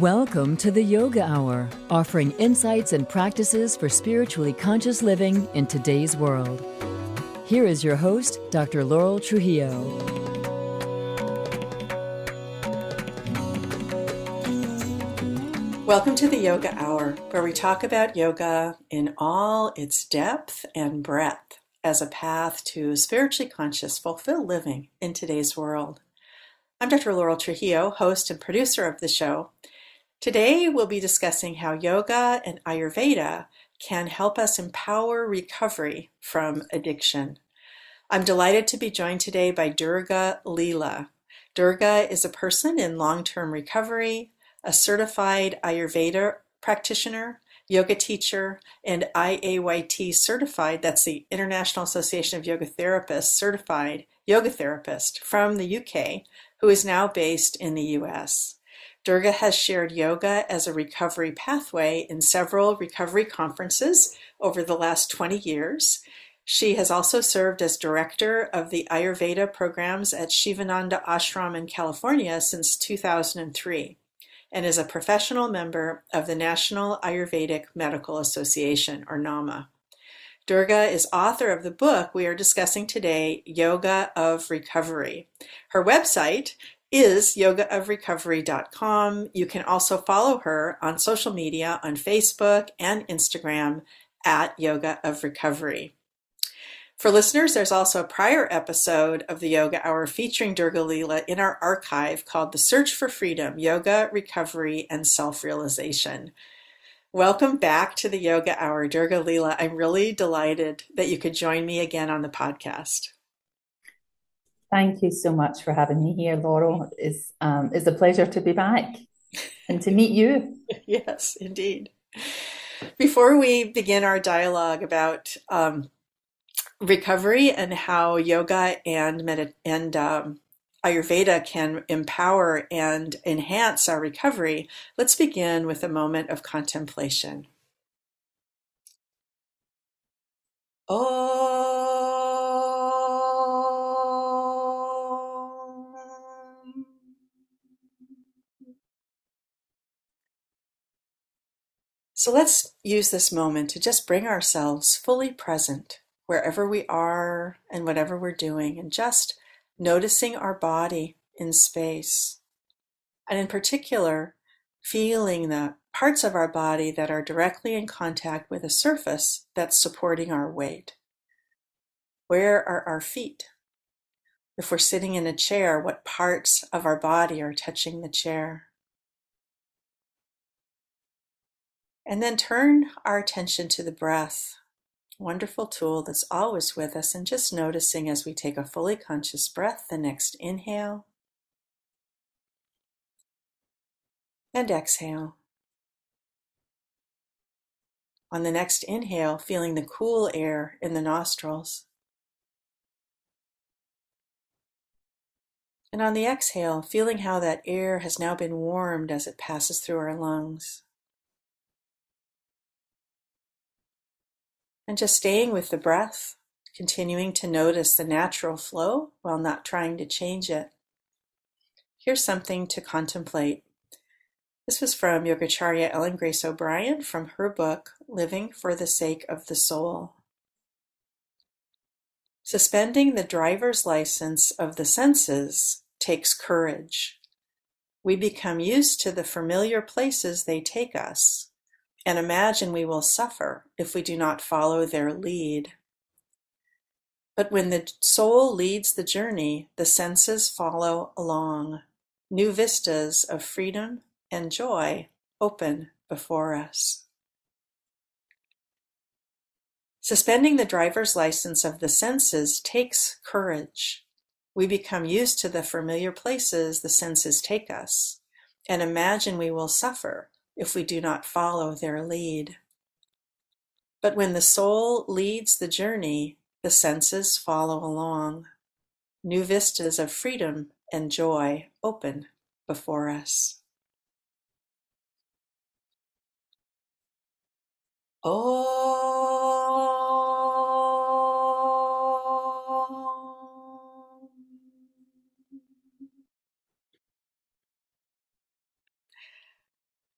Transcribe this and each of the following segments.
Welcome to the Yoga Hour, offering insights and practices for spiritually conscious living in today's world. Here is your host, Dr. Laurel Trujillo. Welcome to the Yoga Hour, where we talk about yoga in all its depth and breadth as a path to spiritually conscious, fulfilled living in today's world. I'm Dr. Laurel Trujillo, host and producer of the show. Today, we'll be discussing how yoga and Ayurveda can help us empower recovery from addiction. I'm delighted to be joined today by Durga Leela. Durga is a person in long term recovery, a certified Ayurveda practitioner, yoga teacher, and IAYT certified, that's the International Association of Yoga Therapists, certified yoga therapist from the UK who is now based in the US. Durga has shared yoga as a recovery pathway in several recovery conferences over the last 20 years. She has also served as director of the Ayurveda programs at Shivananda Ashram in California since 2003 and is a professional member of the National Ayurvedic Medical Association, or NAMA. Durga is author of the book we are discussing today, Yoga of Recovery. Her website is yogaofrecovery.com. You can also follow her on social media on Facebook and Instagram at Yoga of Recovery. For listeners, there's also a prior episode of the Yoga Hour featuring Durga Leela in our archive called The Search for Freedom Yoga, Recovery, and Self Realization. Welcome back to the Yoga Hour, Durga Leela. I'm really delighted that you could join me again on the podcast. Thank you so much for having me here, Laurel. It's, um, it's a pleasure to be back and to meet you. yes, indeed. Before we begin our dialogue about um, recovery and how yoga and med- and um, Ayurveda can empower and enhance our recovery, let's begin with a moment of contemplation. Oh. So let's use this moment to just bring ourselves fully present wherever we are and whatever we're doing, and just noticing our body in space. And in particular, feeling the parts of our body that are directly in contact with a surface that's supporting our weight. Where are our feet? If we're sitting in a chair, what parts of our body are touching the chair? And then turn our attention to the breath wonderful tool that's always with us, and just noticing as we take a fully conscious breath, the next inhale and exhale. On the next inhale, feeling the cool air in the nostrils. And on the exhale, feeling how that air has now been warmed as it passes through our lungs. And just staying with the breath, continuing to notice the natural flow while not trying to change it. Here's something to contemplate. This was from Yogacharya Ellen Grace O'Brien from her book, Living for the Sake of the Soul. Suspending the driver's license of the senses takes courage. We become used to the familiar places they take us and imagine we will suffer if we do not follow their lead. But when the soul leads the journey, the senses follow along. New vistas of freedom and joy open before us. Suspending the driver's license of the senses takes courage. We become used to the familiar places the senses take us and imagine we will suffer if we do not follow their lead. But when the soul leads the journey, the senses follow along. New vistas of freedom and joy open before us. Oh.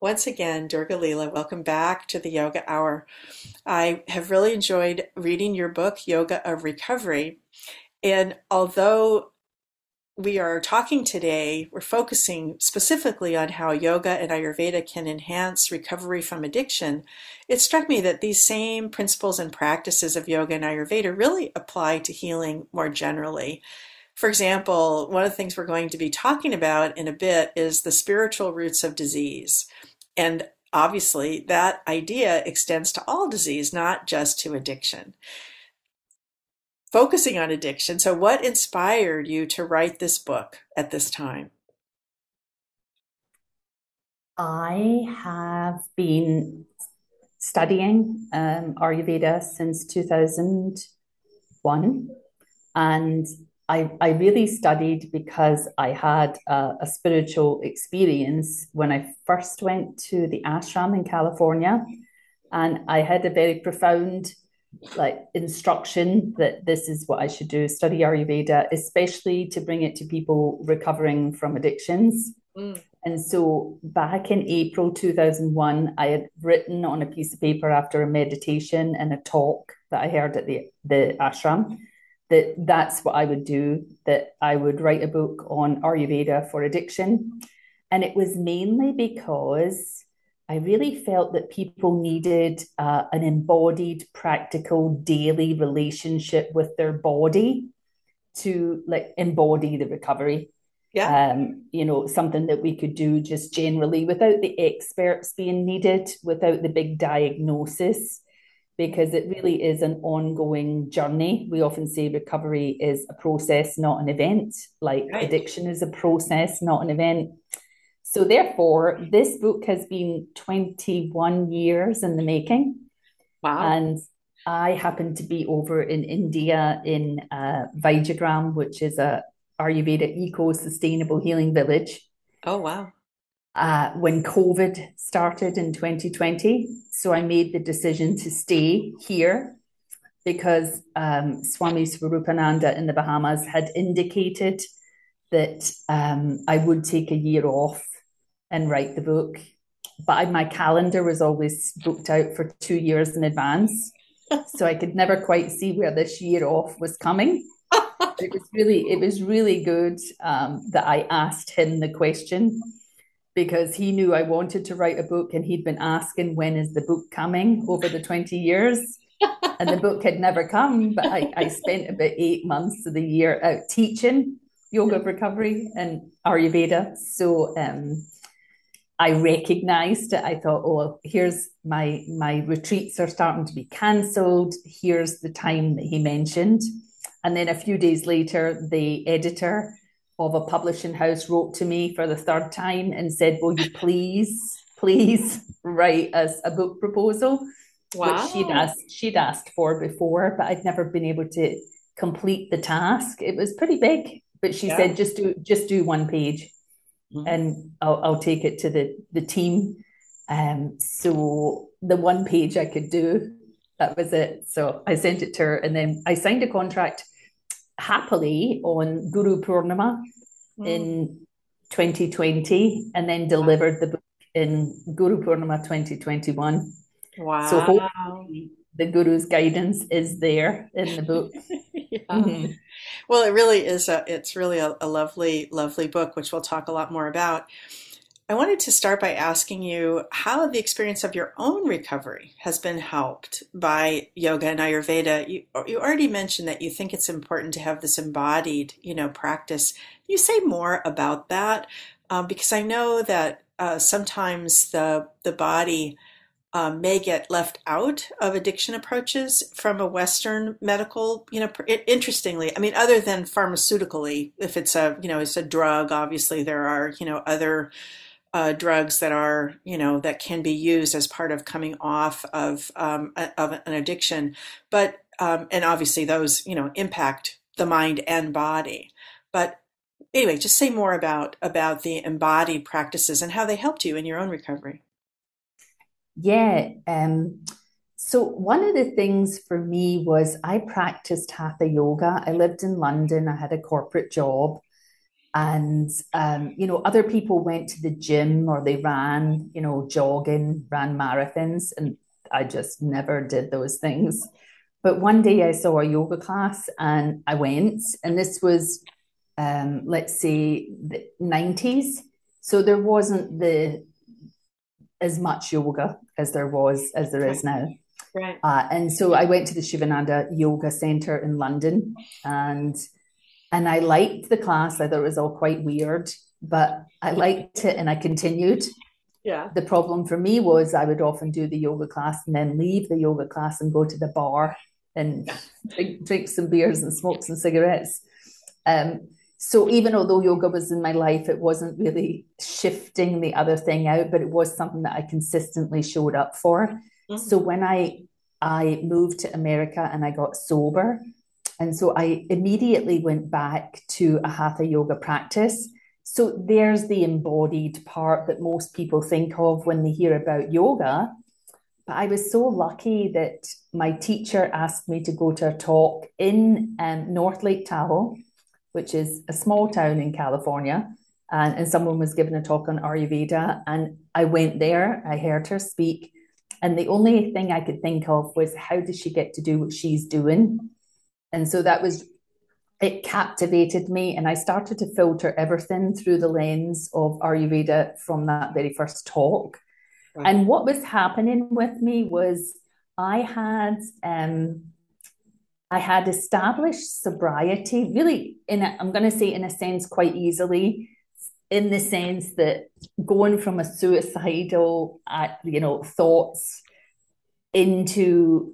Once again, Durga Leela. Welcome back to the Yoga Hour. I have really enjoyed reading your book, Yoga of Recovery. And although we are talking today, we're focusing specifically on how yoga and Ayurveda can enhance recovery from addiction. It struck me that these same principles and practices of yoga and Ayurveda really apply to healing more generally. For example, one of the things we're going to be talking about in a bit is the spiritual roots of disease. And obviously, that idea extends to all disease, not just to addiction. Focusing on addiction. So, what inspired you to write this book at this time? I have been studying um, Ayurveda since 2001. And I, I really studied because I had a, a, spiritual experience when I first went to the ashram in California. And I had a very profound like instruction that this is what I should do, study Ayurveda, especially to bring it to people recovering from addictions. Mm. And so back in April 2001, I had written on a piece of paper after a meditation and a talk that I heard at the, the ashram that that's what I would do, that I would write a book on Ayurveda for addiction. And it was mainly because I really felt that people needed uh, an embodied, practical, daily relationship with their body to like embody the recovery. Yeah. Um, you know, something that we could do just generally without the experts being needed, without the big diagnosis because it really is an ongoing journey. We often say recovery is a process, not an event, like right. addiction is a process, not an event. So, therefore, this book has been 21 years in the making. Wow. And I happen to be over in India in uh, Vaidyagrama, which is a Ayurveda eco sustainable healing village. Oh, wow uh, when COVID started in 2020. So I made the decision to stay here because um, Swami Swaroopananda in the Bahamas had indicated that um, I would take a year off and write the book. But I, my calendar was always booked out for two years in advance. so I could never quite see where this year off was coming. it was really, it was really good um, that I asked him the question because he knew I wanted to write a book and he'd been asking when is the book coming over the 20 years. and the book had never come, but I, I spent about eight months of the year out teaching yoga recovery and Ayurveda. So um, I recognized it. I thought, oh, here's my my retreats are starting to be cancelled. Here's the time that he mentioned. And then a few days later, the editor of a publishing house wrote to me for the third time and said, Will you please, please write us a book proposal? Wow. Which she'd asked, she'd asked for before, but I'd never been able to complete the task. It was pretty big, but she yeah. said, just do just do one page mm-hmm. and I'll, I'll take it to the, the team. Um, so the one page I could do, that was it. So I sent it to her and then I signed a contract happily on Guru Purnima mm. in 2020 and then delivered the book in Guru Purnima 2021. Wow. So hopefully the Guru's guidance is there in the book. yeah. mm-hmm. Well, it really is a, it's really a, a lovely, lovely book, which we'll talk a lot more about. I wanted to start by asking you how the experience of your own recovery has been helped by yoga and Ayurveda. You, you already mentioned that you think it's important to have this embodied, you know, practice. You say more about that? Um, because I know that uh, sometimes the the body um, may get left out of addiction approaches from a Western medical, you know, interestingly, I mean, other than pharmaceutically, if it's a, you know, it's a drug, obviously there are, you know, other uh, drugs that are you know that can be used as part of coming off of um, of an addiction. But um, and obviously those you know impact the mind and body. But anyway just say more about about the embodied practices and how they helped you in your own recovery. Yeah um, so one of the things for me was i practiced hatha yoga. I lived in london. I had a corporate job and um, you know other people went to the gym or they ran you know jogging ran marathons and i just never did those things. But one day i saw a yoga class and i went and this was um, let's say the 90s so there wasn't the as much yoga as there was as there is now. Right. Uh, and so i went to the shivananda yoga center in london and and I liked the class. I thought it was all quite weird, but I liked it and I continued. Yeah. The problem for me was I would often do the yoga class and then leave the yoga class and go to the bar and drink, drink some beers and smoke some cigarettes. Um, so even although yoga was in my life, it wasn't really shifting the other thing out, but it was something that I consistently showed up for. Mm-hmm. So when I I moved to America and I got sober, and so I immediately went back to a hatha yoga practice. So there's the embodied part that most people think of when they hear about yoga. But I was so lucky that my teacher asked me to go to a talk in um, North Lake Tahoe, which is a small town in California. And, and someone was giving a talk on Ayurveda. And I went there, I heard her speak. And the only thing I could think of was how does she get to do what she's doing? And so that was, it captivated me. And I started to filter everything through the lens of Ayurveda from that very first talk. Right. And what was happening with me was I had, um, I had established sobriety really in a, I'm going to say in a sense quite easily in the sense that going from a suicidal uh, you know thoughts into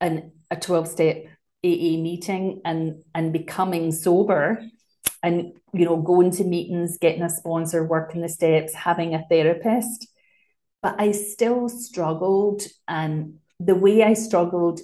an a 12 step AA meeting and and becoming sober and you know going to meetings getting a sponsor working the steps having a therapist. But I still struggled and the way I struggled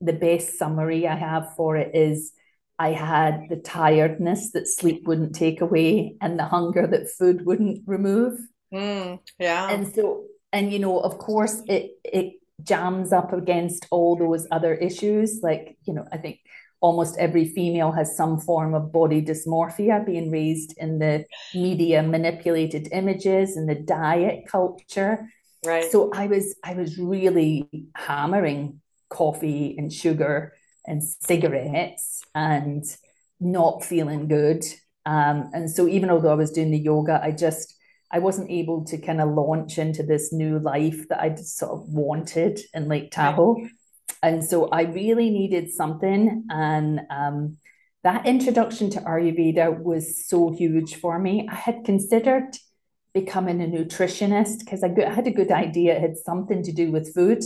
the best summary I have for it is I had the tiredness that sleep wouldn't take away and the hunger that food wouldn't remove. Mm, yeah. And so and you know of course it it jams up against all those other issues. Like, you know, I think almost every female has some form of body dysmorphia being raised in the media manipulated images and the diet culture. Right. So I was I was really hammering coffee and sugar and cigarettes and not feeling good. Um, and so even although I was doing the yoga, I just I wasn't able to kind of launch into this new life that I'd sort of wanted in Lake Tahoe. And so I really needed something. And um, that introduction to Ayurveda was so huge for me. I had considered becoming a nutritionist because I, I had a good idea it had something to do with food.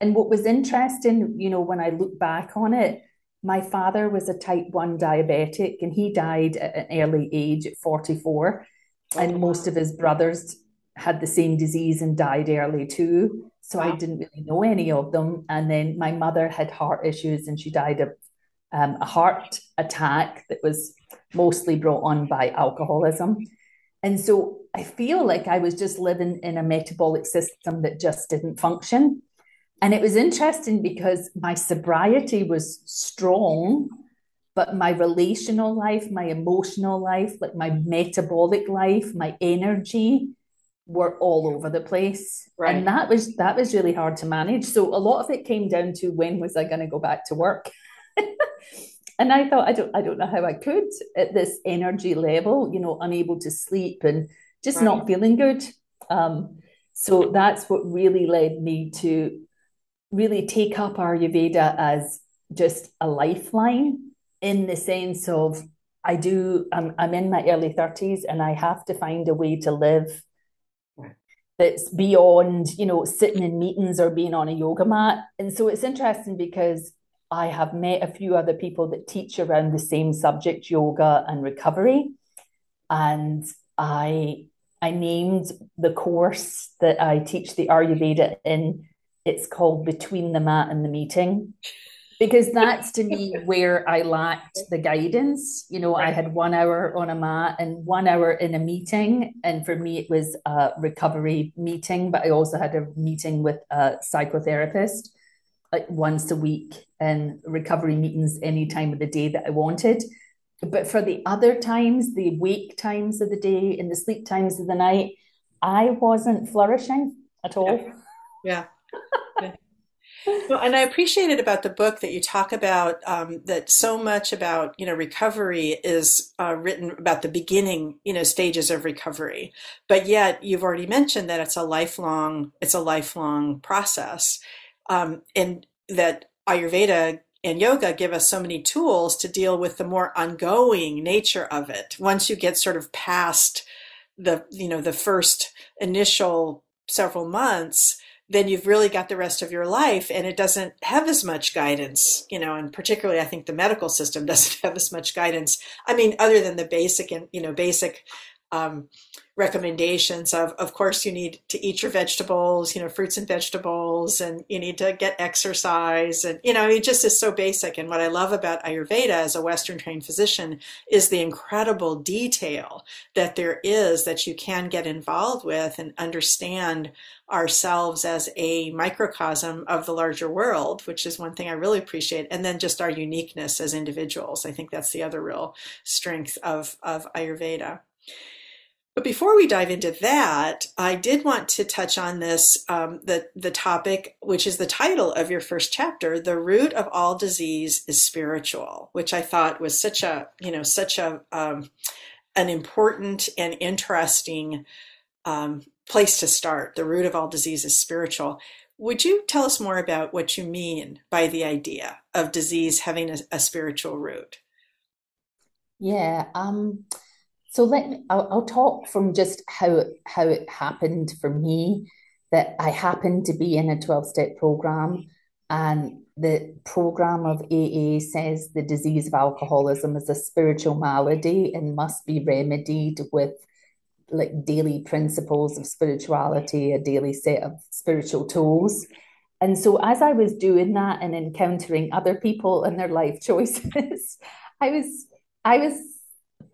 And what was interesting, you know, when I look back on it, my father was a type 1 diabetic and he died at an early age at 44 and most of his brothers had the same disease and died early too. So wow. I didn't really know any of them. And then my mother had heart issues and she died of um, a heart attack that was mostly brought on by alcoholism. And so I feel like I was just living in a metabolic system that just didn't function. And it was interesting because my sobriety was strong but my relational life, my emotional life, like my metabolic life, my energy were all over the place. Right. And that was that was really hard to manage. So a lot of it came down to when was I going to go back to work? and I thought I don't I don't know how I could at this energy level, you know, unable to sleep and just right. not feeling good. Um, so that's what really led me to really take up Ayurveda as just a lifeline in the sense of I do, I'm, I'm in my early 30s and I have to find a way to live that's beyond, you know, sitting in meetings or being on a yoga mat. And so it's interesting because I have met a few other people that teach around the same subject, yoga and recovery. And I I named the course that I teach the Ayurveda in. It's called Between the Mat and the Meeting because that's to me where I lacked the guidance. You know, I had one hour on a mat and one hour in a meeting. And for me, it was a recovery meeting, but I also had a meeting with a psychotherapist like once a week and recovery meetings any time of the day that I wanted. but for the other times, the wake times of the day and the sleep times of the night, I wasn't flourishing at all. Yeah. yeah. Well, and I appreciated about the book that you talk about um, that so much about you know recovery is uh, written about the beginning you know stages of recovery, but yet you've already mentioned that it's a lifelong it's a lifelong process, um, and that Ayurveda and yoga give us so many tools to deal with the more ongoing nature of it. Once you get sort of past the you know the first initial several months then you've really got the rest of your life and it doesn't have as much guidance you know and particularly i think the medical system doesn't have as much guidance. I mean other than the basic and you know basic um, recommendations of of course you need to eat your vegetables you know fruits and vegetables and you need to get exercise. And you know it just is so basic. And what i love about ayurveda as a western trained physician is the incredible detail that there is that you can get involved with and understand ourselves as a microcosm of the larger world which is one thing i really appreciate. And then just our uniqueness as individuals. I think that's the other real strength of of ayurveda but before we dive into that, I did want to touch on this um, the the topic, which is the title of your first chapter. The root of all disease is spiritual, which I thought was such a you know such a um, an important and interesting um, place to start. The root of all disease is spiritual. Would you tell us more about what you mean by the idea of disease having a, a spiritual root? Yeah. Um, so let me, I'll, I'll talk from just how how it happened for me. That I happened to be in a twelve step program, and the program of AA says the disease of alcoholism is a spiritual malady and must be remedied with like daily principles of spirituality, a daily set of spiritual tools. And so, as I was doing that and encountering other people and their life choices, I was I was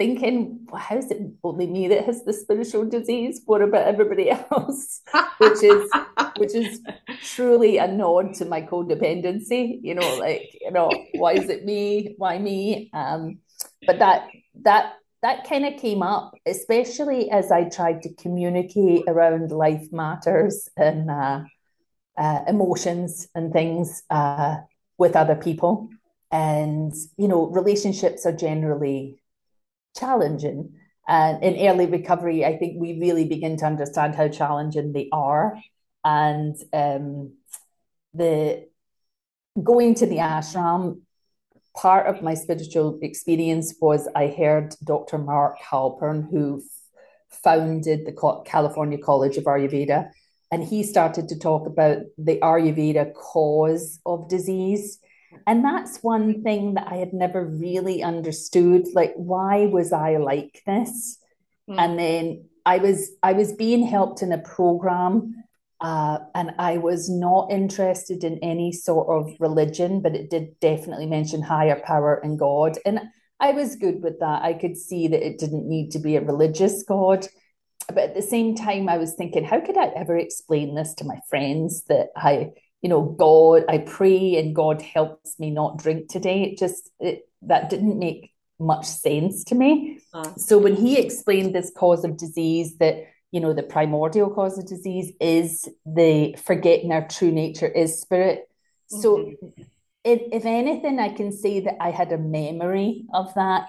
thinking, well, how is it only me that has the spiritual disease? What about everybody else? which is which is truly a nod to my codependency. You know, like you know, why is it me? Why me? Um, but that that that kind of came up, especially as I tried to communicate around life matters and uh, uh, emotions and things uh, with other people. And you know, relationships are generally challenging. And in early recovery, I think we really begin to understand how challenging they are. And um, the going to the ashram, part of my spiritual experience was I heard Dr. Marc Halpern, who founded the California College of Ayurveda, and he started to talk about the Ayurveda cause of disease and that's one thing that I had never really understood. Like, why was I like this? Mm. And then I was I was being helped in a program, uh, and I was not interested in any sort of religion, but it did definitely mention higher power and God, and I was good with that. I could see that it didn't need to be a religious God. But at the same time, I was thinking, how could I ever explain this to my friends that I you know, God, I pray and God helps me not drink today. It just, it, that didn't make much sense to me. Uh. So when he explained this cause of disease, that, you know, the primordial cause of disease is the forgetting our true nature is spirit. So mm-hmm. if, if anything, I can say that I had a memory of that,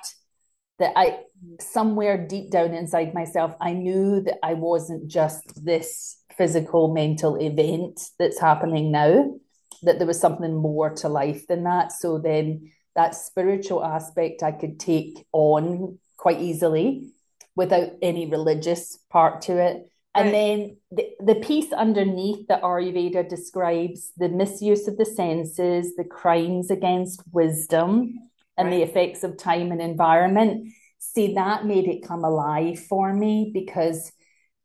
that I, somewhere deep down inside myself, I knew that I wasn't just this physical mental event that's happening now that there was something more to life than that so then that spiritual aspect i could take on quite easily without any religious part to it and right. then the, the piece underneath that ayurveda describes the misuse of the senses the crimes against wisdom and right. the effects of time and environment see that made it come alive for me because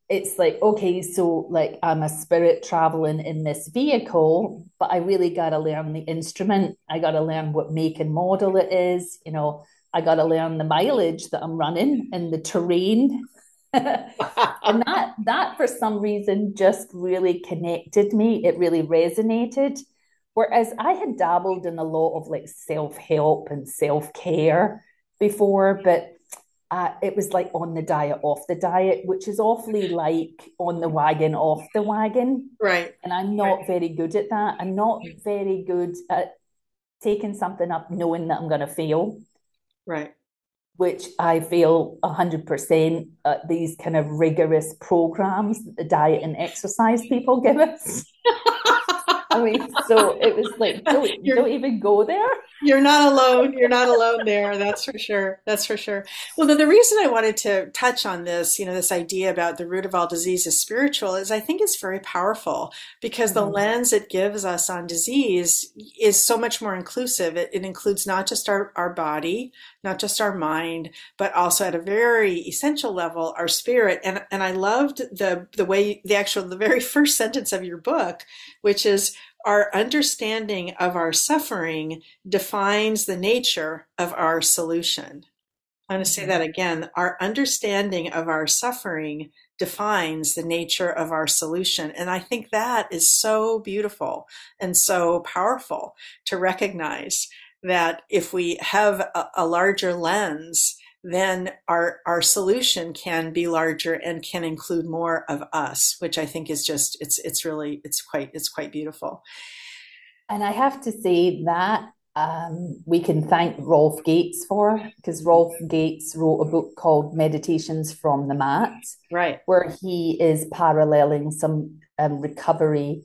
it's like okay so like i'm a spirit traveling in this vehicle but i really got to learn the instrument. I got to learn what make and model it is you know. I got to learn the mileage that i'm running and the terrain. And that that for some reason just really connected me. It really resonated. Whereas i had dabbled in a lot of like self-help and self-care before, but uh, it was like on the diet, off the diet, which is awfully like on the wagon, off the wagon. Right. And I'm not right. very good at that. I'm not very good at taking something up knowing that I'm going to fail. Right. Which I feel 100% at these kind of rigorous programs that the diet and exercise people give us. I mean, so it was like, don't, don't even go there. You're not alone. You're not alone there. That's for sure. That's for sure. Well, the, the reason I wanted to touch on this, you know, this idea about the root of all disease is spiritual is I think it's very powerful because the mm-hmm. lens it gives us on disease is so much more inclusive. It, it includes not just our, our body, not just our mind, but also at a very essential level, our spirit. And, and I loved the, the way the actual, the very first sentence of your book, which is our understanding of our suffering defines the nature of our solution. I'm going to say mm-hmm. that again. Our understanding of our suffering defines the nature of our solution. And I think that is so beautiful and so powerful to recognize that if we have a, a larger lens, then our our solution can be larger and can include more of us which i think is just it's it's really it's quite it's quite beautiful. And i have to say that um, we can thank rolf gates for because rolf gates wrote a book called meditations from the mat right. where he is paralleling some um, recovery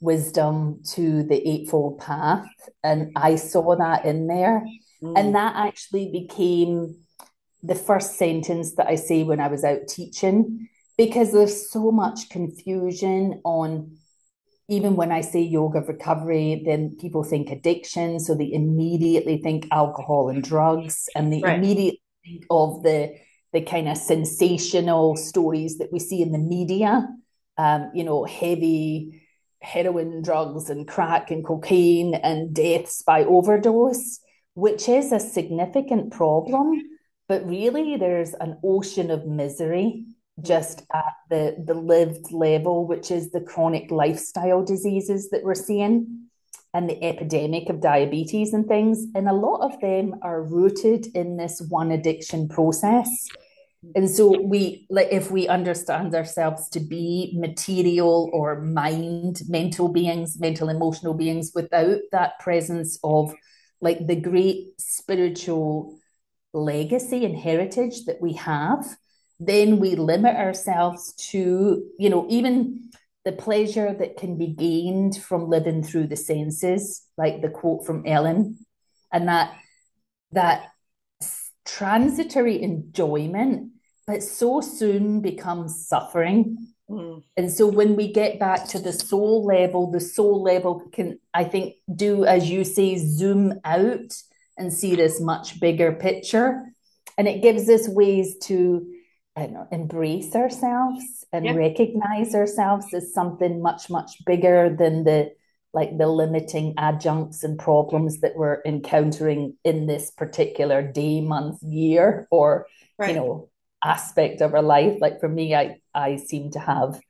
wisdom to the eightfold path and i saw that in there mm. and that actually became the first sentence that I say when I was out teaching, because there's so much confusion on even when I say yoga recovery, then people think addiction. So they immediately think alcohol and drugs, and they right. immediately think of the the kind of sensational stories that we see in the media. Um, you know, heavy heroin, drugs, and crack and cocaine, and deaths by overdose, which is a significant problem. Mm-hmm. But really, there's an ocean of misery just at the, the lived level, which is the chronic lifestyle diseases that we're seeing and the epidemic of diabetes and things. And a lot of them are rooted in this one addiction process. And so we like if we understand ourselves to be material or mind, mental beings, mental emotional beings without that presence of like the great spiritual legacy and heritage that we have, then we limit ourselves to, you know, even the pleasure that can be gained from living through the senses, like the quote from Ellen, and that that transitory enjoyment, but so soon becomes suffering. Mm. And so when we get back to the soul level, the soul level can, I think, do as you say, zoom out and see this much bigger picture. And it gives us ways to know, embrace ourselves and yeah. recognize ourselves as something much, much bigger than the like the limiting adjuncts and problems that we're encountering in this particular day, month, year, or right. you know, aspect of our life. Like for me, I I seem to have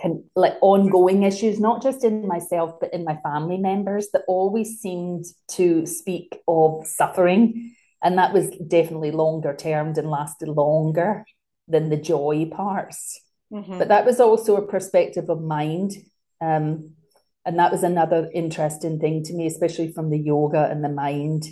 can like ongoing issues, not just in myself, but in my family members that always seemed to speak of suffering. And that was definitely longer termed and lasted longer than the joy parts. Mm-hmm. But that was also a perspective of mind. Um, and that was another interesting thing to me, especially from the yoga and the mind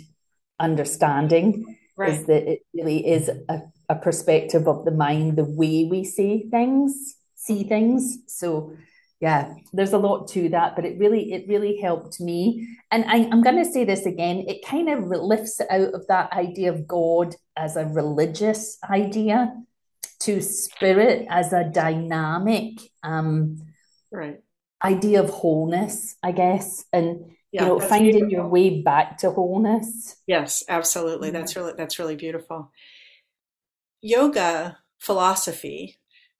understanding, right. is that it really is a, a perspective of the mind, the way we see things see things. So yeah, there's a lot to that, but it really, it really helped me. And I, am going to say this again. It kind of lifts out of that idea of God as a religious idea to spirit as a dynamic um, right. Idea of wholeness, I guess, and yeah, you know, finding beautiful. your way back to wholeness. Yes, absolutely. That's really that's really beautiful. Yoga philosophy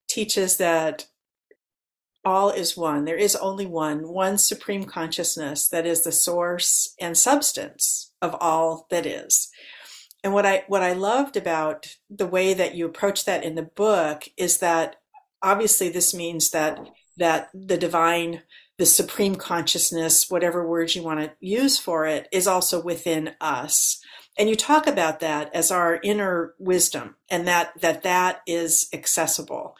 teaches that all is one. There is only one, one supreme consciousness that is the source and substance of all that is. And what I what I loved about the way that you approach that in the book is that obviously this means that that the divine the supreme consciousness whatever words you want to use for it is also within us. And you talk about that as our inner wisdom and that that that is accessible.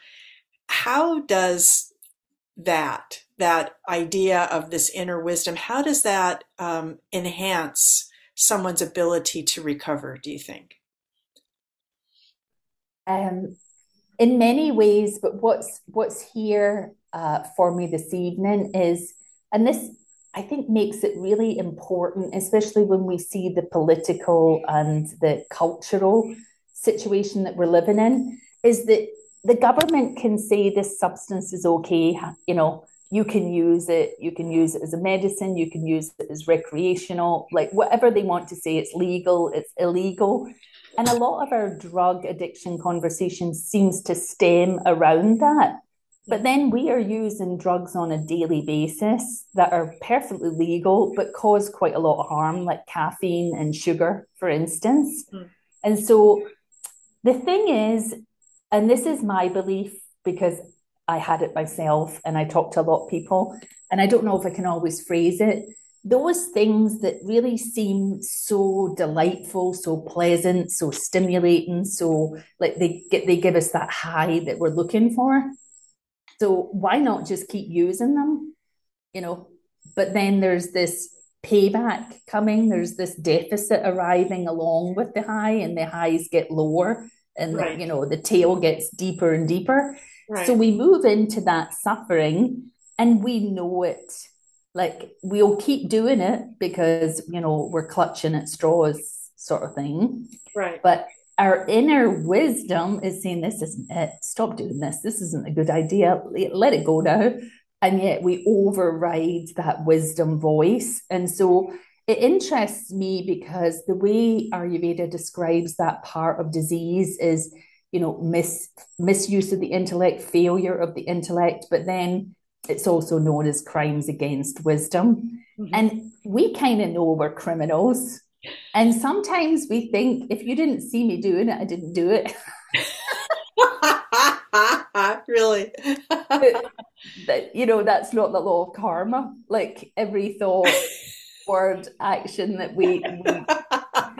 How does that that idea of this inner wisdom how does that um, enhance someone's ability to recover do you think? Um, in many ways but what's what's here uh, for me this evening is and this I think makes it really important, especially when we see the political and the cultural situation that we're living in, is that the government can say this substance is okay, you know, you can use it, you can use it as a medicine, you can use it as recreational, like whatever they want to say, it's legal, it's illegal. And a lot of our drug addiction conversation seems to stem around that. But then we are using drugs on a daily basis that are perfectly legal, but cause quite a lot of harm, like caffeine and sugar, for instance. Mm. And so the thing is, and this is my belief because I had it myself and I talked to a lot of people, and I don't know if I can always phrase it. Those things that really seem so delightful, so pleasant, so stimulating, so like they get they give us that high that we're looking for so why not just keep using them? You know, but then there's this payback coming, there's this deficit arriving along with the high, and the highs get lower, and right. you know, the tail gets deeper and deeper. Right. So we move into that suffering and we know it. Like we'll keep doing it because, you know, we're clutching at straws, sort of thing. Right. But our inner wisdom is saying this isn't it stop doing this. This isn't a good idea. Let it go now. And yet we override that wisdom voice. And so it interests me because the way ayurveda describes that part of disease is you know mis misuse of the intellect failure of the intellect but then it's also known as crimes against wisdom. Mm-hmm. and we kind of know we're criminals and sometimes we think if you didn't see me doing it, I didn't do it. really? but, you know, that's not the law of karma. Like every thought, word, action that we,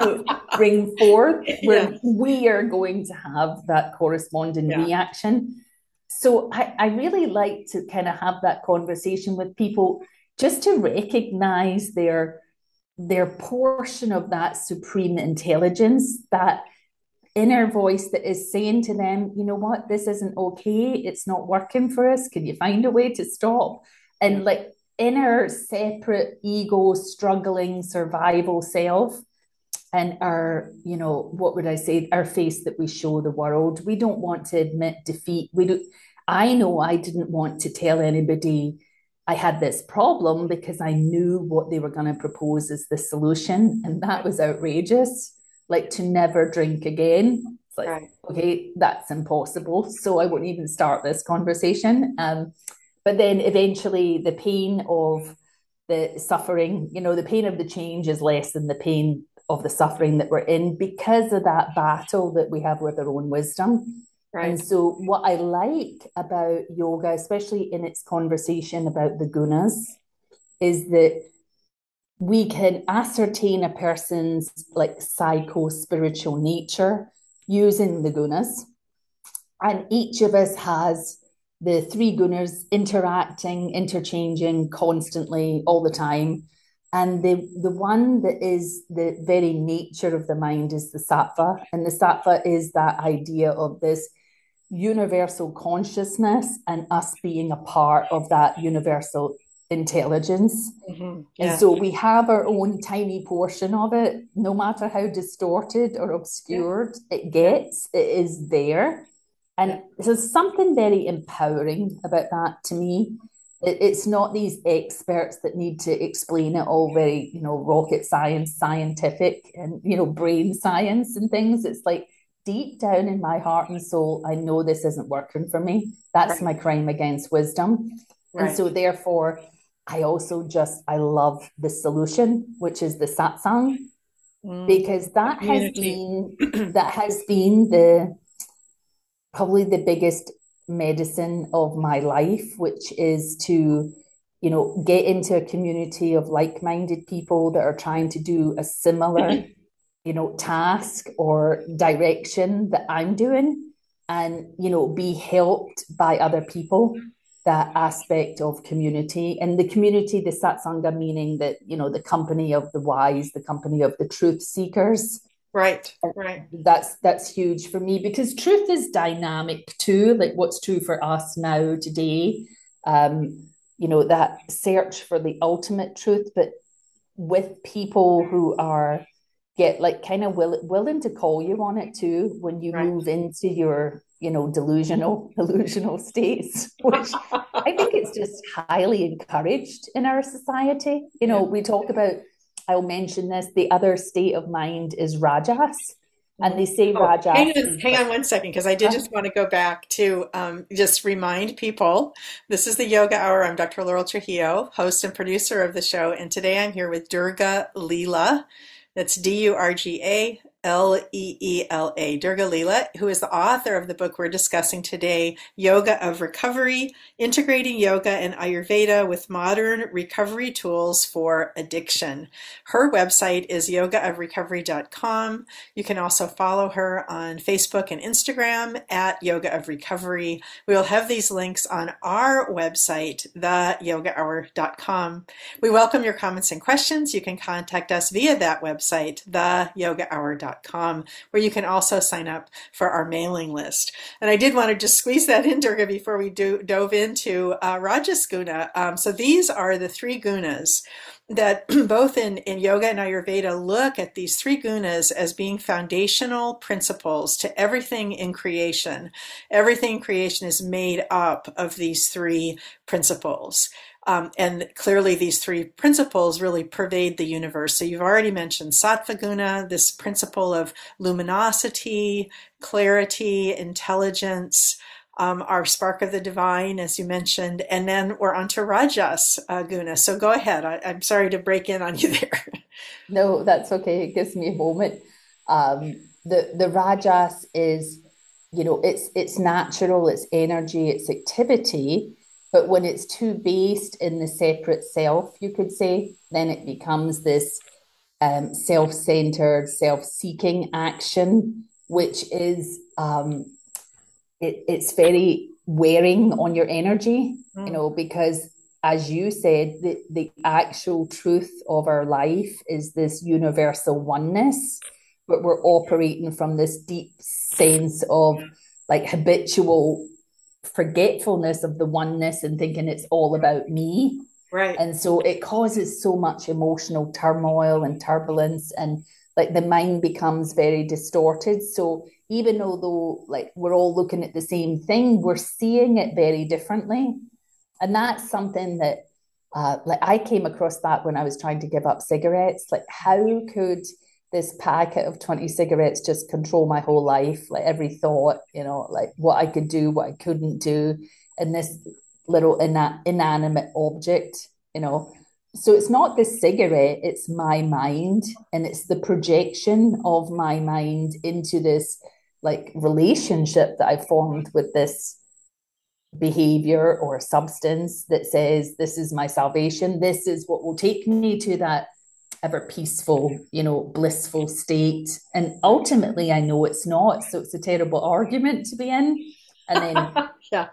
we bring forth, yeah. we are going to have that corresponding yeah. reaction. So I, I really like to kind of have that conversation with people just to recognize their their portion of that supreme intelligence, that inner voice that is saying to them, you know what, this isn't okay. It's not working for us. Can you find a way to stop? And like inner separate ego struggling survival self and our you know what would i say our face that we show the world we don't want to admit defeat we do i know i didn't want to tell anybody I had this problem because I knew what they were going to propose as the solution, and that was outrageous. Like to never drink again. It's like, right. okay, that's impossible. So I wouldn't even start this conversation. Um, but then eventually, the pain of the suffering, you know, the pain of the change is less than the pain of the suffering that we're in because of that battle that we have with our own wisdom. Right. And so, what I like about yoga, especially in its conversation about the gunas, is that we can ascertain a person's like psycho spiritual nature using the gunas. And each of us has the three gunas interacting, interchanging constantly all the time. And the, the one that is the very nature of the mind is the sattva. And the sattva is that idea of this universal consciousness and us being a part of that universal intelligence. Mm-hmm. Yeah. And so we have our own tiny portion of it, no matter how distorted or obscured yeah. it gets, it is there. And there's something very empowering about that to me. It, it's not these experts that need to explain it all very, you know, rocket science, scientific, and, you know, brain science and things. It's like, deep down in my heart and soul, I know this isn't working for me. That's right. my crime against wisdom. Right. And so, therefore, I also just, I love the solution, which is the satsang, mm. because that has been, that has been the, probably the biggest medicine of my life, which is to, you know, get into a community of like minded people that are trying to do a similar you know, task or direction that I'm doing and, you know, be helped by other people that aspect of community and the community the satsanga meaning that you know the company of the wise the company of the truth seekers. Right right. that's that's huge for me because truth is dynamic too like what's true for us now today. Um you know that search for the ultimate truth but with people who are get like kind of will, willing to call you on it too when you right. move into your you know delusional delusional states which i think it's just highly encouraged in our society. You know we talk about i'll mention this the other state of mind is rajas and they say oh, rajas hang on, hang on one second because i did just want to go back to um, just remind people this is the yoga hour. I'm dr laurel trujillo host and producer of the show and today i'm here with durga leela that's d-u-r-g-a L E E L A, Durga Leela, who is the author of the book we're discussing today, Yoga of Recovery Integrating Yoga and Ayurveda with Modern Recovery Tools for Addiction. Her website is yogaofrecovery.com. You can also follow her on Facebook and Instagram at Yoga of Recovery. We will have these links on our website, theyogahour.com. We welcome your comments and questions. You can contact us via that website, theyogahour.com where you can also sign up for our mailing list. And I did want to just squeeze that in, Durga, before we do, dove into uh, Rajasguna. Um, so these are the three gunas that both in, in yoga and Ayurveda look at these three gunas as being foundational principles to everything in creation. Everything in creation is made up of these three principles. Um, and clearly, these three principles really pervade the universe. So, you've already mentioned Sattvaguna, this principle of luminosity, clarity, intelligence, um, our spark of the divine, as you mentioned, and then we're on to Rajas uh, Guna. So, go ahead. I, am sorry to break in on you there. no, that's okay. It gives me a moment. Um, the the Rajas is, you know, it's it's natural, it's energy, it's activity but when it's too based in the separate self, you could say, then it becomes this um, self centered, self seeking action, which is, um, it, it's very wearing on your energy, mm. you know, because as you said, the, the actual truth of our life is this universal oneness, but we're operating from this deep sense of like habitual forgetfulness of the oneness and thinking it's all about me. Right. And so it causes so much emotional turmoil and turbulence and like the mind becomes very distorted. So even though like we're all looking at the same thing, we're seeing it very differently. And that's something that uh, like I came across that when I was trying to give up cigarettes. Like how could this packet of 20 cigarettes just control my whole life like every thought you know like what i could do what i couldn't do and this little ina- inanimate object you know. So it's not the cigarette it's my mind and it's the projection of my mind into this like relationship that i formed with this behavior or substance that says this is my salvation. This is what will take me to that ever peaceful, you know, blissful state. And ultimately, I know it's not. So it's a terrible argument to be in. And then yeah,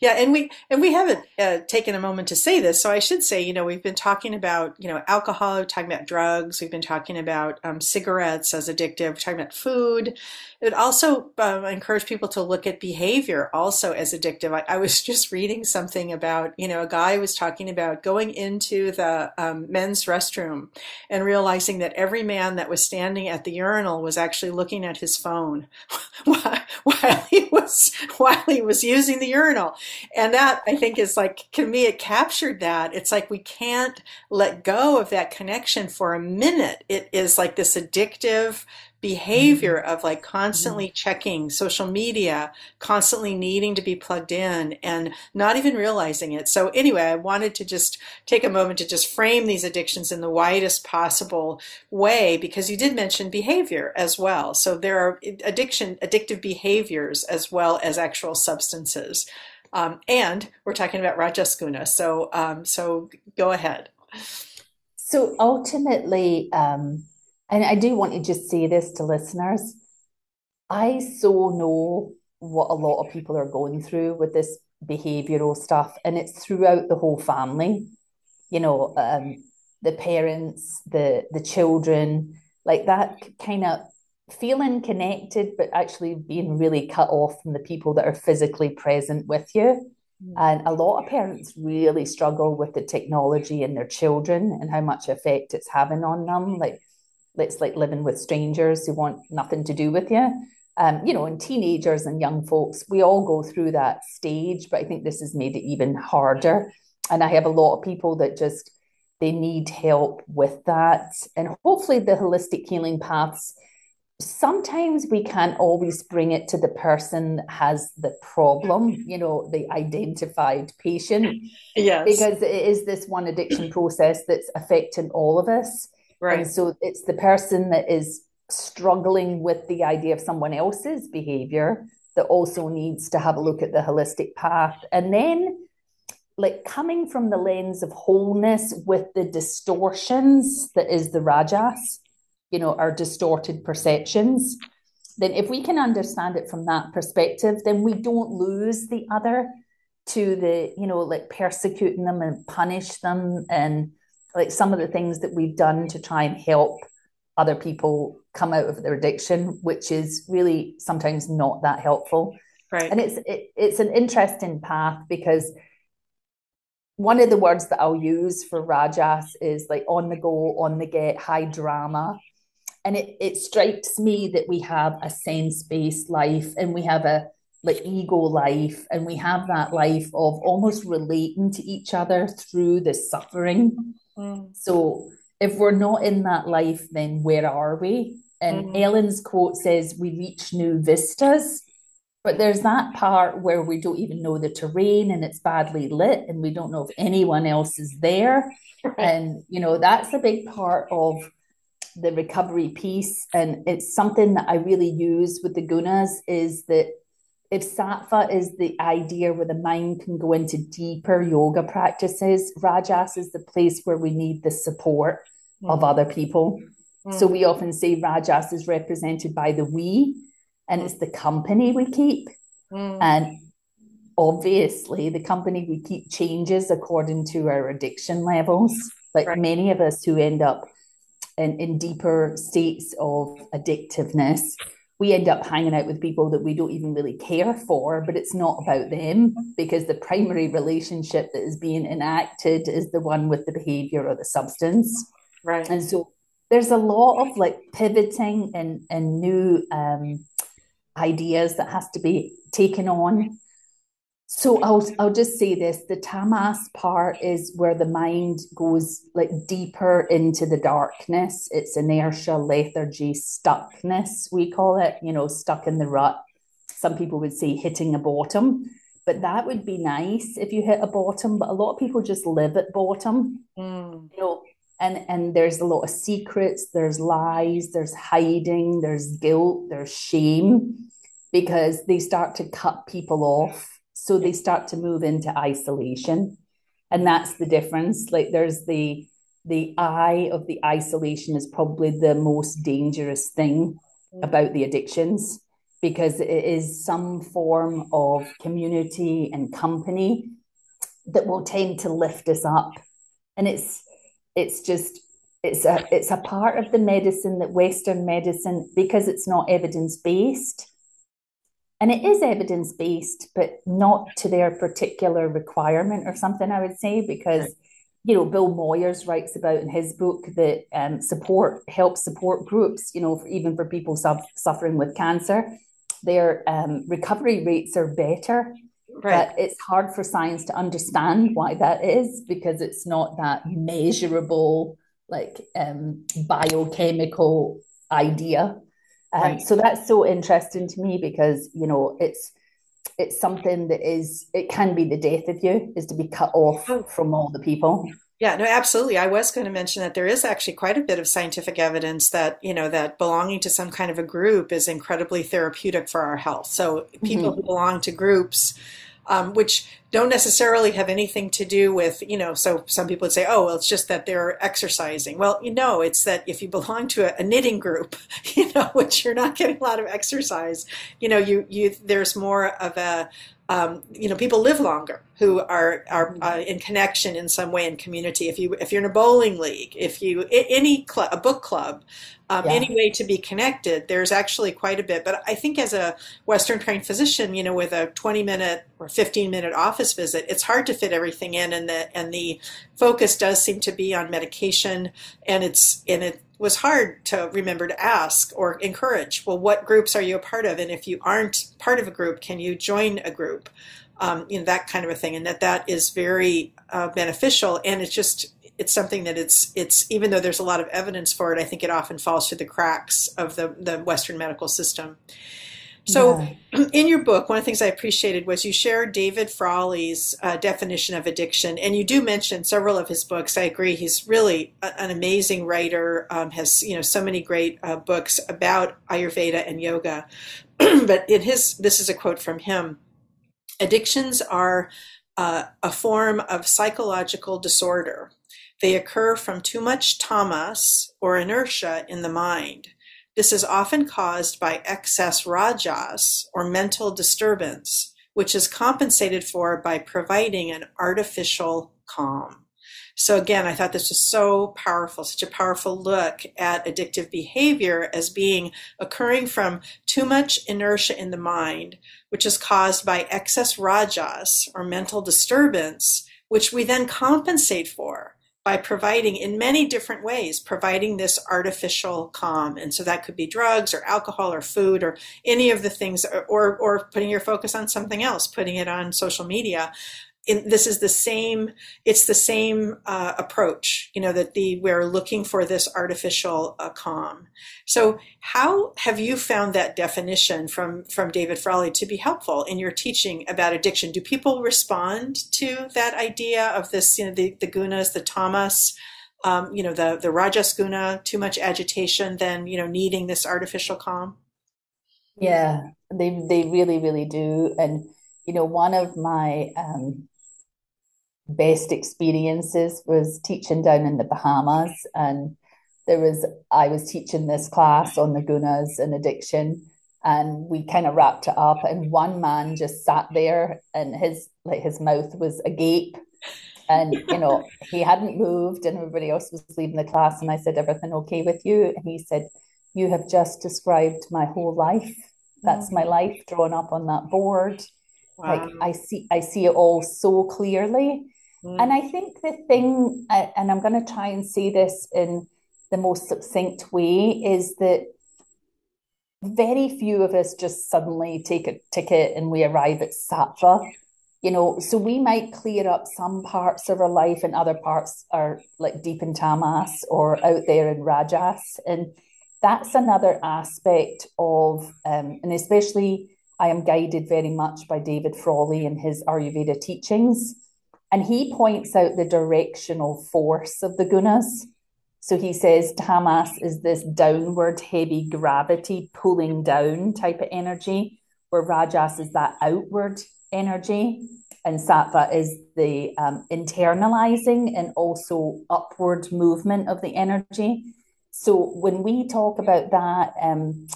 yeah, and we and we haven't uh, taken a moment to say this, so I should say, you know, we've been talking about you know alcohol, we've talking about drugs, we've been talking about um, cigarettes as addictive, we're talking about food. It also um, encourage people to look at behavior also as addictive. I, I, was just reading something about you know a guy was talking about going into the um, men's restroom and realizing that every man that was standing at the urinal was actually looking at his phone while, while he was while he was using using the urinal. And that I think is like, to me, it captured that. It's like we can't let go of that connection for a minute. It is like this addictive behavior mm-hmm. of like constantly mm-hmm. checking social media, constantly needing to be plugged in and not even realizing it. So anyway, I wanted to just take a moment to just frame these addictions in the widest possible way because you did mention behavior as well. So there are addiction, addictive behaviors as well as actual substances. Um, and we're talking about Rajas Rajasguna. So, um, so go ahead. So ultimately, um, and I do want to just say this to listeners. I so know what a lot of people are going through with this behavioral stuff, and it's throughout the whole family. You know, um, the parents, the the children, like that kind of feeling connected, but actually being really cut off from the people that are physically present with you. Mm. And a lot of parents really struggle with the technology and their children and how much effect it's having on them. Like it's like living with strangers who want nothing to do with you. Um, you know, and teenagers and young folks, we all go through that stage, but I think this has made it even harder. And I have a lot of people that just they need help with that. And hopefully the holistic healing paths sometimes we can't always bring it to the person that has the problem, you know, the identified patient. Yes. Because it is this one addiction process that's affecting all of us. Right. And so it's the person that is struggling with the idea of someone else's behavior that also needs to have a look at the holistic path. And then like coming from the lens of wholeness with the distortions that is the rajas you know our distorted perceptions then if we can understand it from that perspective then we don't lose the other to the you know like persecuting them and punish them and like some of the things that we've done to try and help other people come out of their addiction which is really sometimes not that helpful. Right. And it's it, it's an interesting path because one of the words that I'll use for Rajas is like on the go, on the get, high drama. And it, it strikes me that we have a sense-based life and we have a like ego life and we have that life of almost relating to each other through the suffering mm. so if we're not in that life then where are we and mm. ellen's quote says we reach new vistas but there's that part where we don't even know the terrain and it's badly lit and we don't know if anyone else is there right. and you know that's a big part of the recovery piece, and it's something that I really use with the gunas is that if sattva is the idea where the mind can go into deeper yoga practices, rajas is the place where we need the support mm. of other people. Mm. So we often say rajas is represented by the we, and it's the company we keep. Mm. And obviously, the company we keep changes according to our addiction levels. Like right. many of us who end up in, in deeper states of addictiveness, we end up hanging out with people that we don't even really care for, but it's not about them because the primary relationship that is being enacted is the one with the behavior or the substance. Right. And so there's a lot of like pivoting and, and new um, ideas that has to be taken on so I'll I'll just say this: the tamas part is where the mind goes like deeper into the darkness. It's inertia, lethargy, stuckness. We call it, you know, stuck in the rut. Some people would say hitting a bottom, but that would be nice if you hit a bottom. But a lot of people just live at bottom, mm. you know. And and there's a lot of secrets. There's lies. There's hiding. There's guilt. There's shame, because they start to cut people off so they start to move into isolation. And that's the difference. Like there's the the eye of the isolation is probably the most dangerous thing mm. about the addictions because it is some form of community and company that will tend to lift us up and it's it's just it's a it's a part of the medicine that western medicine because it's not evidence based and it is evidence based, but not to their particular requirement or something, I would say, because you know Bill Moyers writes about in his book that um, support helps support groups, you know, for, even for people sub- suffering with cancer, their um, recovery rates are better. Right. But it's hard for science to understand why that is because it's not that measurable, like um, biochemical idea um, right. So that's so interesting to me because you know it's it's something that is it can be the death of you is to be cut off from all the people. Yeah, no, absolutely. I was going to mention that there is actually quite a bit of scientific evidence that you know that belonging to some kind of a group is incredibly therapeutic for our health. So people mm-hmm. who belong to groups um, which don't necessarily have anything to do with, you know, so some people would say, oh, well, it's just that they're exercising. Well, you know, it's that if you belong to a, a knitting group, you know, which you're not getting a lot of exercise, you know, you, you, there's more of a, um, you know, people live longer who are are uh, in connection in some way in community. If you if you're in a bowling league, if you any club, a book club, um, yeah. any way to be connected, there's actually quite a bit. But I think as a Western trained physician, you know, with a 20 minute or 15 minute office visit, it's hard to fit everything in, and the and the focus does seem to be on medication, and it's and it was hard to remember to ask or encourage. Well, what groups are you a part of? And if you aren't part of a group, can you join a group? Um, you know that kind of a thing, and that that is very uh, beneficial. And it's just it's something that it's it's even though there's a lot of evidence for it, I think it often falls through the cracks of the the Western medical system. So, yeah. in your book, one of the things I appreciated was you shared David Frawley's uh, definition of addiction, and you do mention several of his books. I agree; he's really a, an amazing writer. Um, has you know so many great uh, books about Ayurveda and yoga. but in his, this is a quote from him: "Addictions are uh, a form of psychological disorder. They occur from too much tamas or inertia in the mind." This is often caused by excess rajas or mental disturbance, which is compensated for by providing an artificial calm. So again, I thought this was so powerful, such a powerful look at addictive behavior as being occurring from too much inertia in the mind, which is caused by excess rajas or mental disturbance, which we then compensate for by providing in many different ways, providing this artificial calm. And so that could be drugs or alcohol or food or any of the things, or, or putting your focus on something else, putting it on social media in, this is the same it's the same uh, approach you know that the we're looking for this artificial uh, calm. So how have you found that definition from from david frawley to be helpful in your teaching about addiction? Do people respond to that idea of this you know the, the gunas the tamas um, you know the the rajas guna too much agitation then you know needing this artificial calm? Yeah they they really really do. And you know one of my um, best experiences was teaching down in the Bahamas. And there was I was teaching this class on the gunas and addiction. And we kind of wrapped it up and one man just sat there and his like his mouth was agape. And you know he hadn't moved and everybody else was leaving the class and I said everything okay with you? And he said you have just described my whole life. That's my life drawn up on that board wow. like I see I see it all so clearly Mm. And I think the thing, and I'm going to try and say this in the most succinct way, is that very few of us just suddenly take a ticket and we arrive at sattva. You know, so we might clear up some parts of our life and other parts are like deep in tamas or out there in rajas. And that's another aspect of, um, and especially I am guided very much by David Frawley and his Ayurveda teachings. And he points out the directional force of the gunas. So he says tamas is this downward heavy gravity pulling down type of energy, where rajas is that outward energy, and sattva is the um, internalizing and also upward movement of the energy. So when we talk about that, um,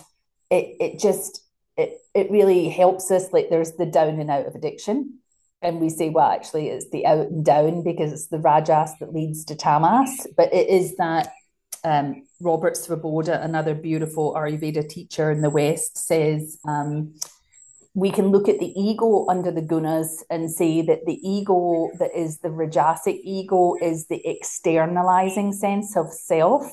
it it just it it really helps us. Like there's the down and out of addiction, and we say, well, actually, it's the out and down because it's the rajas that leads to tamas. But it is that um, Robert Svoboda, another beautiful Ayurveda teacher in the West, says um, we can look at the ego under the gunas and say that the ego that is the rajasic ego is the externalizing sense of self,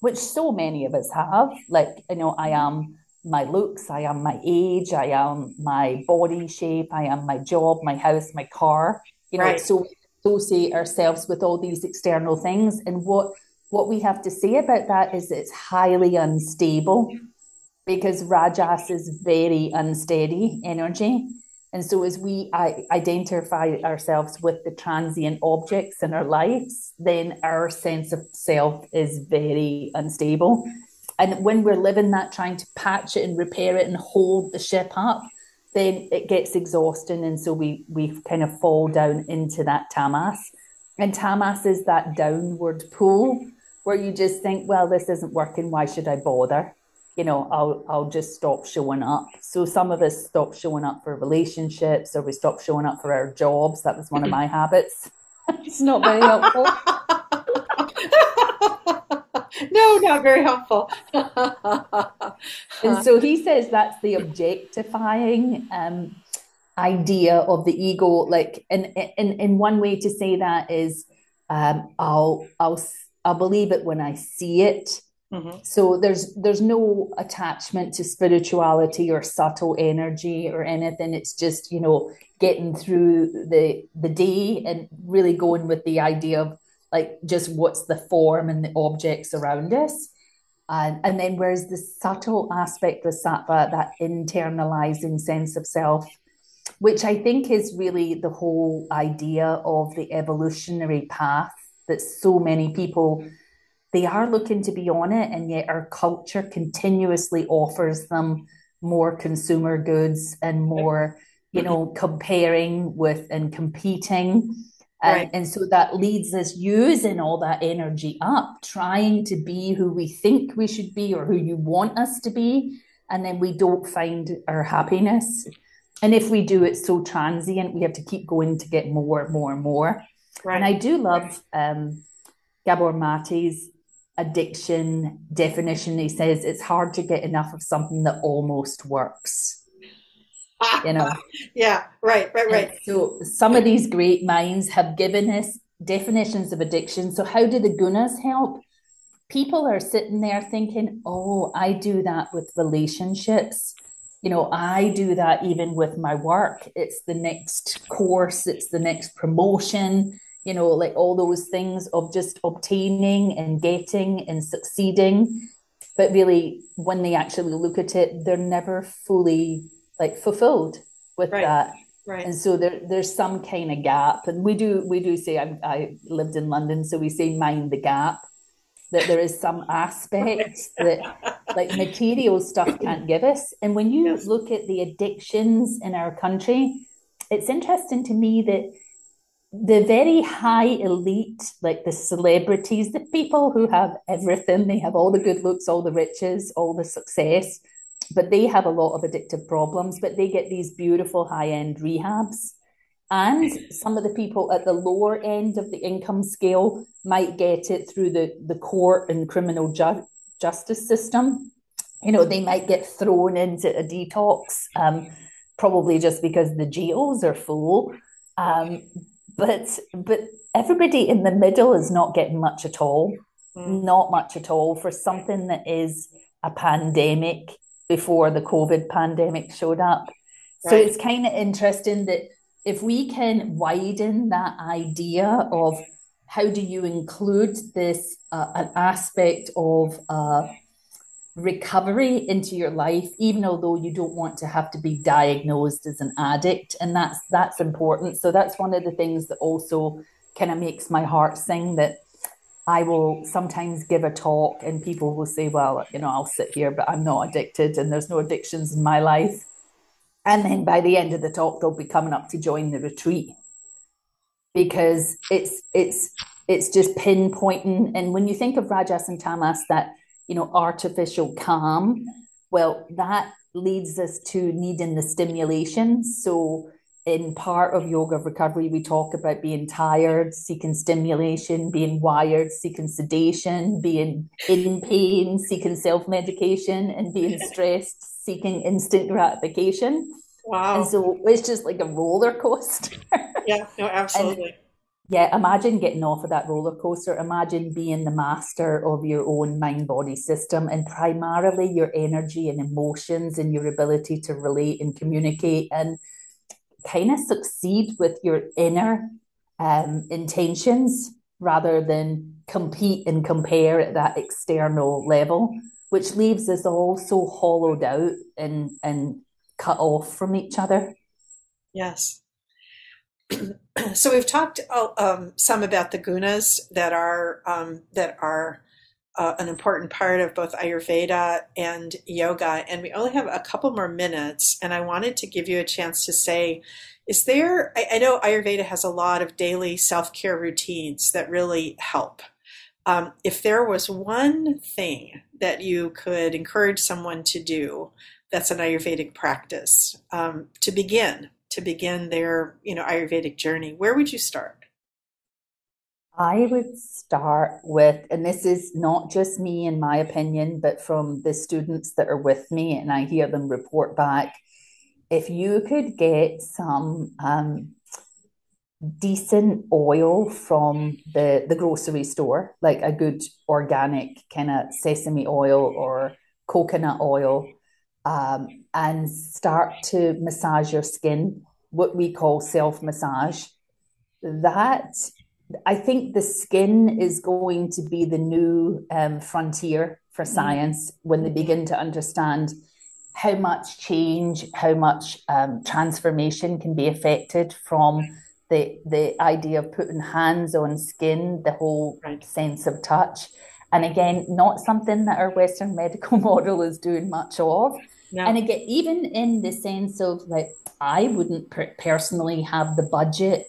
which so many of us have. Like, you know, I am my looks, I am my age, I am my body shape, I am my job, my house, my car. You know, right. so associate ourselves with all these external things. And what what we have to say about that is it's highly unstable because Rajas is very unsteady energy. And so, as we identify ourselves with the transient objects in our lives, then our sense of self is very unstable. And when we're living that, trying to patch it and repair it and hold the ship up, then it gets exhausting, and so we we kind of fall down into that tamas. And tamas is that downward pull where you just think, well, this isn't working. Why should I bother? You know, I'll I'll just stop showing up. So some of us stop showing up for relationships, or we stop showing up for our jobs. That was one of my habits. it's not very helpful. no, not very helpful. and so he says that's the objectifying um, idea of the ego. Like, and in, in one way to say that is, um, I'll I'll I'll believe it when I see it. Mm-hmm. So there's there's no attachment to spirituality or subtle energy or anything. It's just you know getting through the the day and really going with the idea of like just what's the form and the objects around us. And, and then whereas the subtle aspect of sattva, that internalizing sense of self, which I think is really the whole idea of the evolutionary path that so many people they are looking to be on it and yet our culture continuously offers them more consumer goods and more you know comparing with and competing and, right. and so that leads us using all that energy up, trying to be who we think we should be or who you want us to be. And then we don't find our happiness. And if we do, it's so transient, we have to keep going to get more, more, and more. Right. And I do love um, Gabor Mate's addiction definition. He says it's hard to get enough of something that almost works you know. Yeah right right right. And so some of these great minds have given us definitions of addiction. So how do the gunas help? People are sitting there thinking oh i do that with relationships. You know i do that even with my work. It's the next course. It's the next promotion. You know like all those things of just obtaining and getting and succeeding. But really when they actually look at it they're never fully like fulfilled with right. that. Right. And so there, there's some kind of gap, and we do we do say I, I lived in London, so we say mind the gap. That there is some aspects that like material stuff can't give us. And when you yes. look at the addictions in our country, it's interesting to me that the very high elite, like the celebrities, the people who have everything, they have all the good looks, all the riches, all the success, but they have a lot of addictive problems, but they get these beautiful high end rehabs. And some of the people at the lower end of the income scale might get it through the, the court and criminal ju- justice system. You know, they might get thrown into a detox, um, probably just because the jails are full. Um, but but everybody in the middle is not getting much at all, mm. not much at all for something that is a pandemic before the COVID pandemic showed up. Right. So it's kind of interesting that if we can widen that idea of how do you include this uh, an aspect of uh, recovery into your life, even although you don't want to have to be diagnosed as an addict, and that's that's important. So that's one of the things that also kind of makes my heart sing that I will sometimes give a talk and people will say, well, you know, I'll sit here, but I'm not addicted and there's no addictions in my life. And then by the end of the talk, they'll be coming up to join the retreat because it's, it's, it's just pinpointing. And when you think of Rajas and Tamas, that, you know, artificial calm, well, that leads us to needing the stimulation. So in part of yoga recovery, we talk about being tired, seeking stimulation, being wired, seeking sedation, being in pain, seeking self medication, and being stressed, seeking instant gratification. Wow. And so it's just like a roller coaster. yeah, no, absolutely. And, yeah, imagine getting off of that roller coaster. Imagine being the master of your own mind body system and primarily your energy and emotions and your ability to relate and communicate and kind of succeed with your inner um, intentions rather than compete and compare at that external level, which leaves us all so hollowed out and, and cut off from each other. Yes. so we've talked uh, um, some about the gunas that are um, that are uh, an important part of both Ayurveda and yoga. And we only have a couple more minutes, and I wanted to give you a chance to say, is there, I, I know Ayurveda has a lot of daily self care routines that really help. Um, if there was one thing that you could encourage someone to do that's an Ayurvedic practice um, to begin, to begin their you know Ayurvedic journey, where would you start? I would start with, and this is not just me in my opinion, but from the students that are with me, and I hear them report back. If you could get some um, decent oil from the, the grocery store, like a good organic kind of sesame oil or coconut oil, um, and start to massage your skin, what we call self massage, that I think the skin is going to be the new um, frontier for mm-hmm. science when they begin to understand how much change, how much um, transformation can be affected from the the idea of putting hands on skin, the whole right. sense of touch. And again, not something that our Western medical model is doing much of. No. And again, even in the sense of like, I wouldn't per- personally have the budget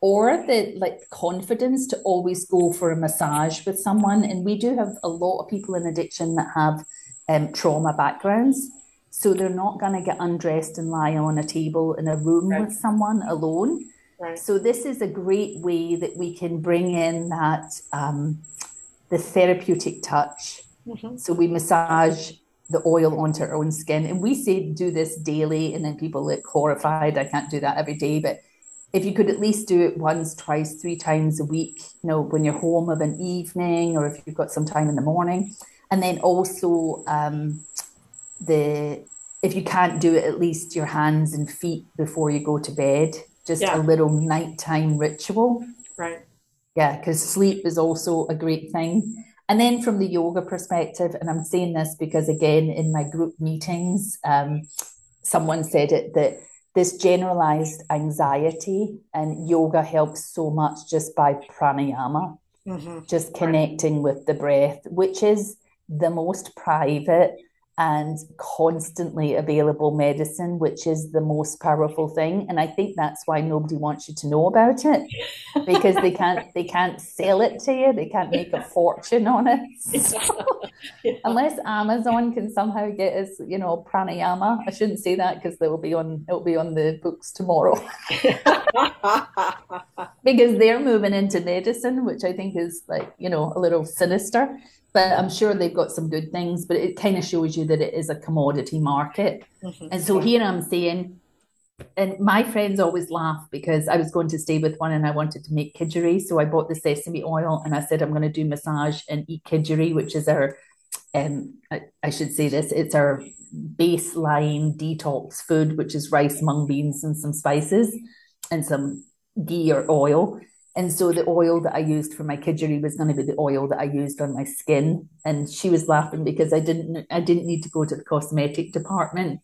or the like confidence to always go for a massage with someone. And we do have a lot of people in addiction that have um, trauma backgrounds. So they're not going to get undressed and lie on a table in a room right. with someone alone. Right. So this is a great way that we can bring in that um, the therapeutic touch. Mm-hmm. So we massage the oil onto our own skin, and we say do this daily, and then people look horrified. I can't do that every day, but if you could at least do it once, twice, three times a week, you know, when you're home of an evening or if you've got some time in the morning. And then also um, the if you can't do it, at least your hands and feet before you go to bed. Just yeah. a little nighttime ritual. Right. Yeah, because sleep is also a great thing. And then from the yoga perspective, and I'm saying this because again in my group meetings, um, someone said it that this generalized anxiety and yoga helps so much just by pranayama mm-hmm. just connecting with the breath which is the most private and constantly available medicine, which is the most powerful thing. And I think that's why nobody wants you to know about it because they can't they can't sell it to you. They can't make a fortune on it. So, yeah. Unless Amazon can somehow get us, you know, pranayama. I shouldn't say that because they will be on it'll be on the books tomorrow. because they're moving into medicine, which I think is like, you know, a little sinister but I'm sure they've got some good things. But it kind of shows you that it is a commodity market. Mm-hmm. And so here I'm saying, and my friends always laugh because I was going to stay with one and I wanted to make kidgeri. So I bought the sesame oil and I said, I'm going to do massage and eat kidgeri, which is our, um, I, I should say this, it's our baseline detox food, which is rice, mung beans, and some spices and some ghee or oil. And so the oil that I used for my kidgeri was going to be the oil that I used on my skin. And she was laughing because I didn't I didn't need to go to the cosmetic department.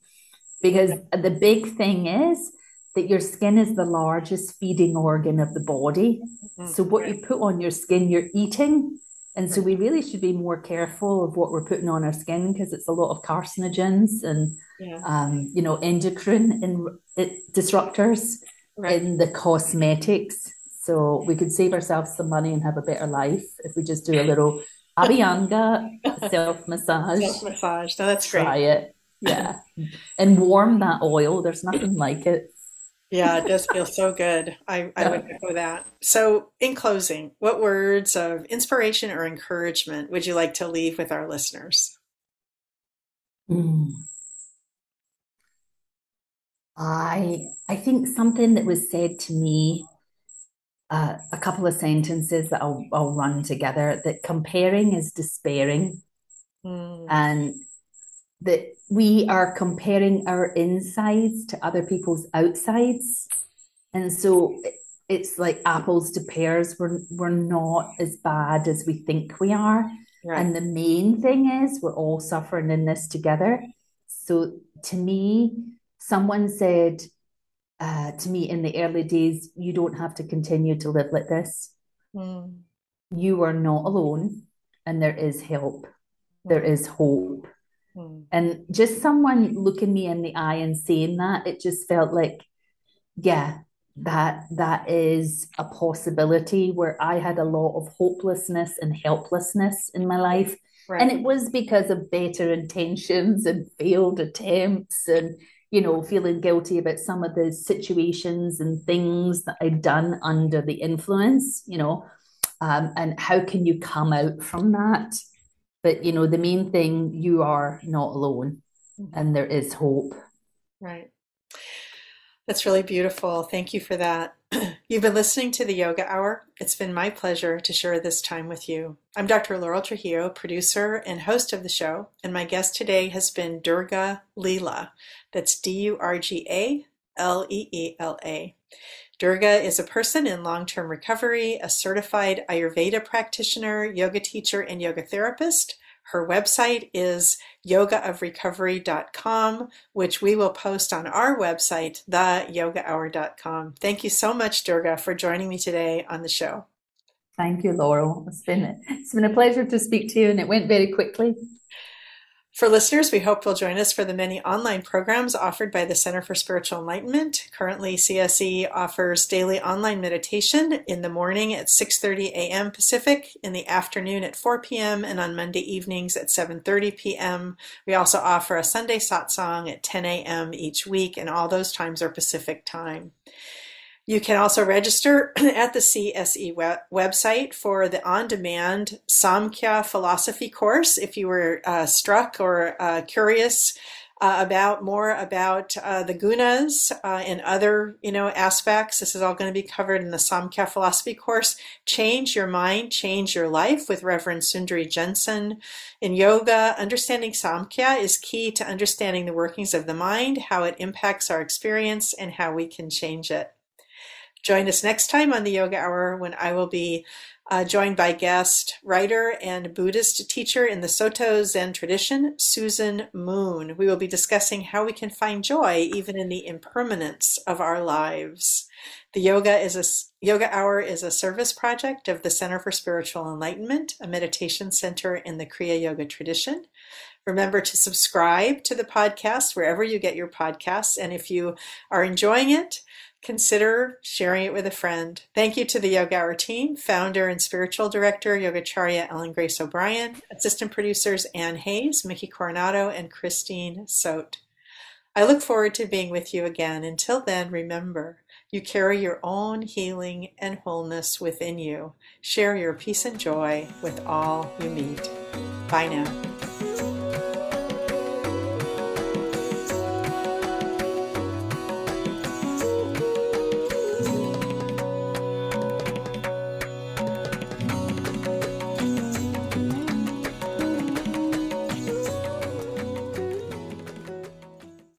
Because the big thing is that your skin is the largest feeding organ of the body. Mm-hmm. So what you put on your skin, you're eating. And so we really should be more careful of what we're putting on our skin because it's a lot of carcinogens and yeah. um, you know endocrine and disruptors right. in the cosmetics so we could save ourselves some money and have a better life if we just do a little Abhyanga self massage. Self massage. No, that's great. Try it. Yeah. and warm that oil. There's nothing like it. Yeah, it does feel so good. I, I would echo that. So, in closing, what words of inspiration or encouragement would you like to leave with our listeners? Mm. I I think something that was said to me uh, a couple of sentences that I'll, I'll run together that comparing is despairing. Mm. and that we are comparing our insides to other people's outsides. And so it's like apples to pears. We're, we're not as bad as we think we are. Right. and the main thing is we're all suffering in this together. So to me someone said uh, to me in the early days, you don't have to continue to live like this. Mm. You are not alone. and there is help, there is hope. Mm. And just someone looking me in the eye and saying that, it just felt like, yeah, that that is a possibility where I had a lot of hopelessness and helplessness in my life. Right. And it was because of better intentions and failed attempts and, you know, feeling guilty about some of the situations and things that I'd done under the influence, you know. Um, and how can you come out from that? But, you know, the main thing, you are not alone Mm-hmm. and there is hope. Right. That's really beautiful. Thank you for that. You've been listening to the Yoga Hour. It's been my pleasure to share this time with you. I'm Dr. Laurel Trujillo, producer and host of the show, and my guest today has been Durga Leela. That's D U R G A L E E L A. Durga is a person in long term recovery, a certified Ayurveda practitioner, yoga teacher, and yoga therapist. Her website is yogaofrecovery.com, which we will post on our website, theyogahour.com. Thank you so much, Durga, for joining me today on the show. Thank you, Laurel. It's been it's been a pleasure to speak to you, and it went very quickly. For listeners, we hope you'll join us for the many online programs offered by the Center for Spiritual Enlightenment. Currently, CSE offers daily online meditation in the morning at 6:30 a.m. Pacific, in the afternoon at 4 p.m., and on Monday evenings at 7:30 p.m. We also offer a Sunday satsang at 10 a.m. each week, and all those times are Pacific time. You can also register at the CSE web- website for the on demand Samkhya philosophy course if you were uh, struck or uh, curious. Uh, about more about uh, the gunas uh, and other you know aspects. This is all going to be covered in the Samkhya philosophy course. Change your mind, change your life with Reverend Sundari Jensen. In yoga, understanding Samkhya is key to understanding the workings of the mind, how it impacts our experience, and how we can change it. Join us next time on the Yoga Hour when I will be uh, joined by guest writer and Buddhist teacher in the Soto Zen tradition, Susan Moon. We will be discussing how we can find joy even in the impermanence of our lives. The yoga is a yoga hour is a service project of the Center for Spiritual Enlightenment, a meditation center in the Kriya Yoga tradition. Remember to subscribe to the podcast wherever you get your podcasts, and if you are enjoying it, consider sharing it with a friend. Thank you to the Yoga Hour team, founder and spiritual director Yogacharya Ellen Grace O'Brien, assistant producers Ann Hayes, Mickey Coronado, and Christine Sote. I look forward to being with you again. Until then, remember, you carry your own healing and wholeness within you. Share your peace and joy with all you meet. Bye now.